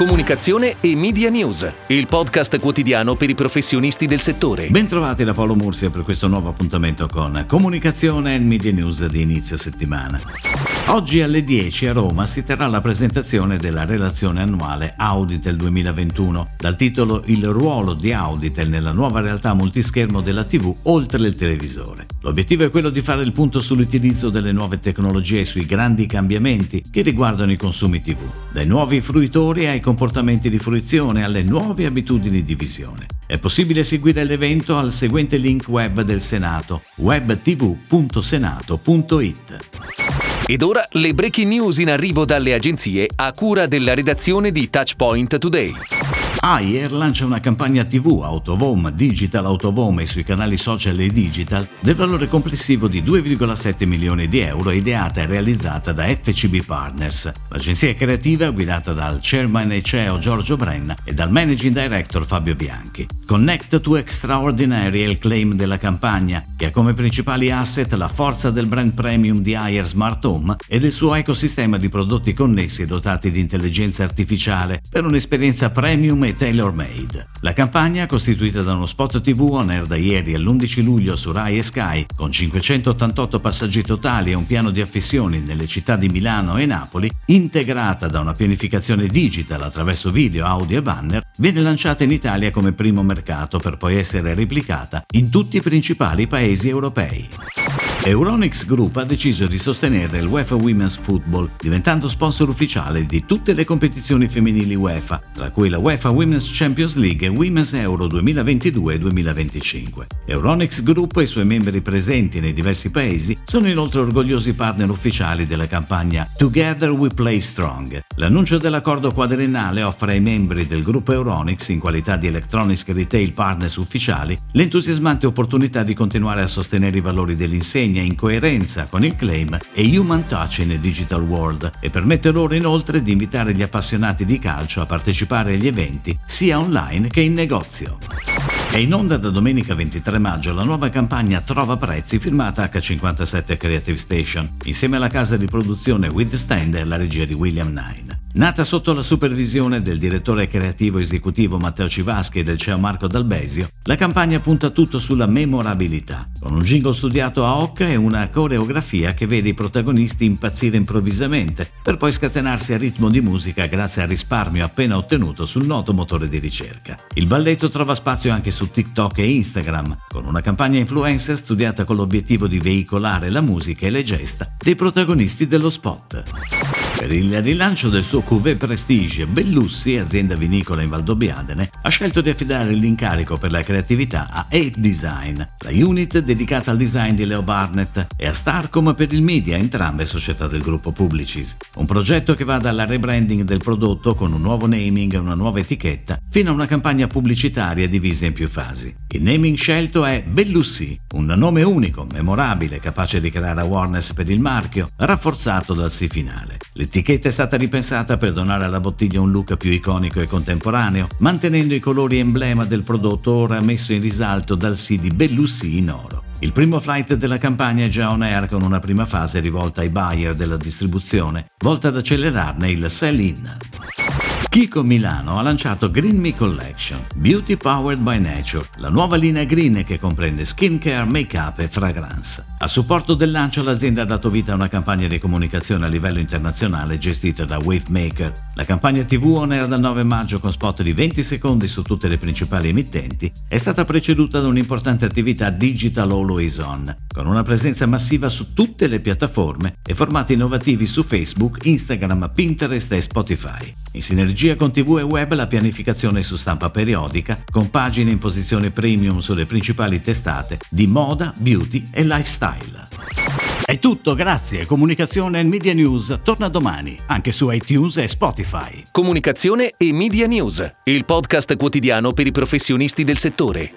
Comunicazione e Media News, il podcast quotidiano per i professionisti del settore. Bentrovati da Paolo Mursia per questo nuovo appuntamento con Comunicazione e Media News di inizio settimana. Oggi alle 10 a Roma si terrà la presentazione della relazione annuale Auditel 2021, dal titolo Il ruolo di Auditel nella nuova realtà multischermo della TV oltre il televisore. L'obiettivo è quello di fare il punto sull'utilizzo delle nuove tecnologie e sui grandi cambiamenti che riguardano i consumi TV, dai nuovi fruitori ai comportamenti di fruizione alle nuove abitudini di visione. È possibile seguire l'evento al seguente link web del Senato, webtv.senato.it. Ed ora le breaking news in arrivo dalle agenzie a cura della redazione di Touchpoint Today. Ayer lancia una campagna TV Autovom, Digital Autovom e sui canali social e digital del valore complessivo di 2,7 milioni di euro ideata e realizzata da FCB Partners. L'agenzia creativa guidata dal chairman e CEO Giorgio Brenna e dal managing director Fabio Bianchi. Connect to Extraordinary è il claim della campagna che ha come principali asset la forza del brand premium di Ayer Smart Home e del suo ecosistema di prodotti connessi e dotati di intelligenza artificiale per un'esperienza premium e tailor-made. La campagna, costituita da uno spot TV on air da ieri all'11 luglio su Rai e Sky, con 588 passaggi totali e un piano di affissioni nelle città di Milano e Napoli, integrata da una pianificazione digital attraverso video, audio e banner, viene lanciata in Italia come primo mercato per poi essere replicata in tutti i principali paesi europei. Euronics Group ha deciso di sostenere il UEFA Women's Football, diventando sponsor ufficiale di tutte le competizioni femminili UEFA, tra cui la UEFA Women's Champions League e Women's Euro 2022-2025. Euronics Group e i suoi membri presenti nei diversi paesi sono inoltre orgogliosi partner ufficiali della campagna Together We Play Strong. L'annuncio dell'accordo quadriennale offre ai membri del gruppo Euronics, in qualità di Electronics Retail Partners ufficiali, l'entusiasmante opportunità di continuare a sostenere i valori dell'insegna segna in coerenza con il claim e Human Touch in a Digital World e permette loro inoltre di invitare gli appassionati di calcio a partecipare agli eventi sia online che in negozio. È in onda da domenica 23 maggio la nuova campagna Trova Prezzi firmata H57 Creative Station, insieme alla casa di produzione With Stand e alla regia di William Nine. Nata sotto la supervisione del direttore creativo esecutivo Matteo Civaschi e del CEO Marco Dalbesio, la campagna punta tutto sulla memorabilità, con un jingle studiato a hoc e una coreografia che vede i protagonisti impazzire improvvisamente, per poi scatenarsi a ritmo di musica grazie al risparmio appena ottenuto sul noto motore di ricerca. Il balletto trova spazio anche su TikTok e Instagram, con una campagna influencer studiata con l'obiettivo di veicolare la musica e le gesta dei protagonisti dello spot. Per il rilancio del suo Cuvée Prestige, Bellussi, azienda vinicola in Valdobbiadene, ha scelto di affidare l'incarico per la creatività a 8 Design, la unit dedicata al design di Leo Barnett, e a Starcom per il media, entrambe società del gruppo Publicis. Un progetto che va dalla rebranding del prodotto con un nuovo naming e una nuova etichetta, fino a una campagna pubblicitaria divisa in più fasi. Il naming scelto è Bellussi, un nome unico, memorabile, capace di creare awareness per il marchio, rafforzato dal sì finale. L'etichetta è stata ripensata per donare alla bottiglia un look più iconico e contemporaneo, mantenendo i colori emblema del prodotto ora messo in risalto dal di Bellussi in oro. Il primo flight della campagna è già on air con una prima fase rivolta ai buyer della distribuzione, volta ad accelerarne il sell-in. Kiko Milano ha lanciato Green Me Collection, Beauty Powered by Nature, la nuova linea green che comprende skincare, make-up e fragrance. A supporto del lancio l'azienda ha dato vita a una campagna di comunicazione a livello internazionale gestita da Wavemaker. La campagna TV on air dal 9 maggio con spot di 20 secondi su tutte le principali emittenti è stata preceduta da un'importante attività digital always on, con una presenza massiva su tutte le piattaforme e formati innovativi su Facebook, Instagram, Pinterest e Spotify. In sinergia con TV e web la pianificazione su stampa periodica, con pagine in posizione premium sulle principali testate di moda, beauty e lifestyle. È tutto, grazie. Comunicazione e Media News torna domani, anche su iTunes e Spotify. Comunicazione e Media News, il podcast quotidiano per i professionisti del settore.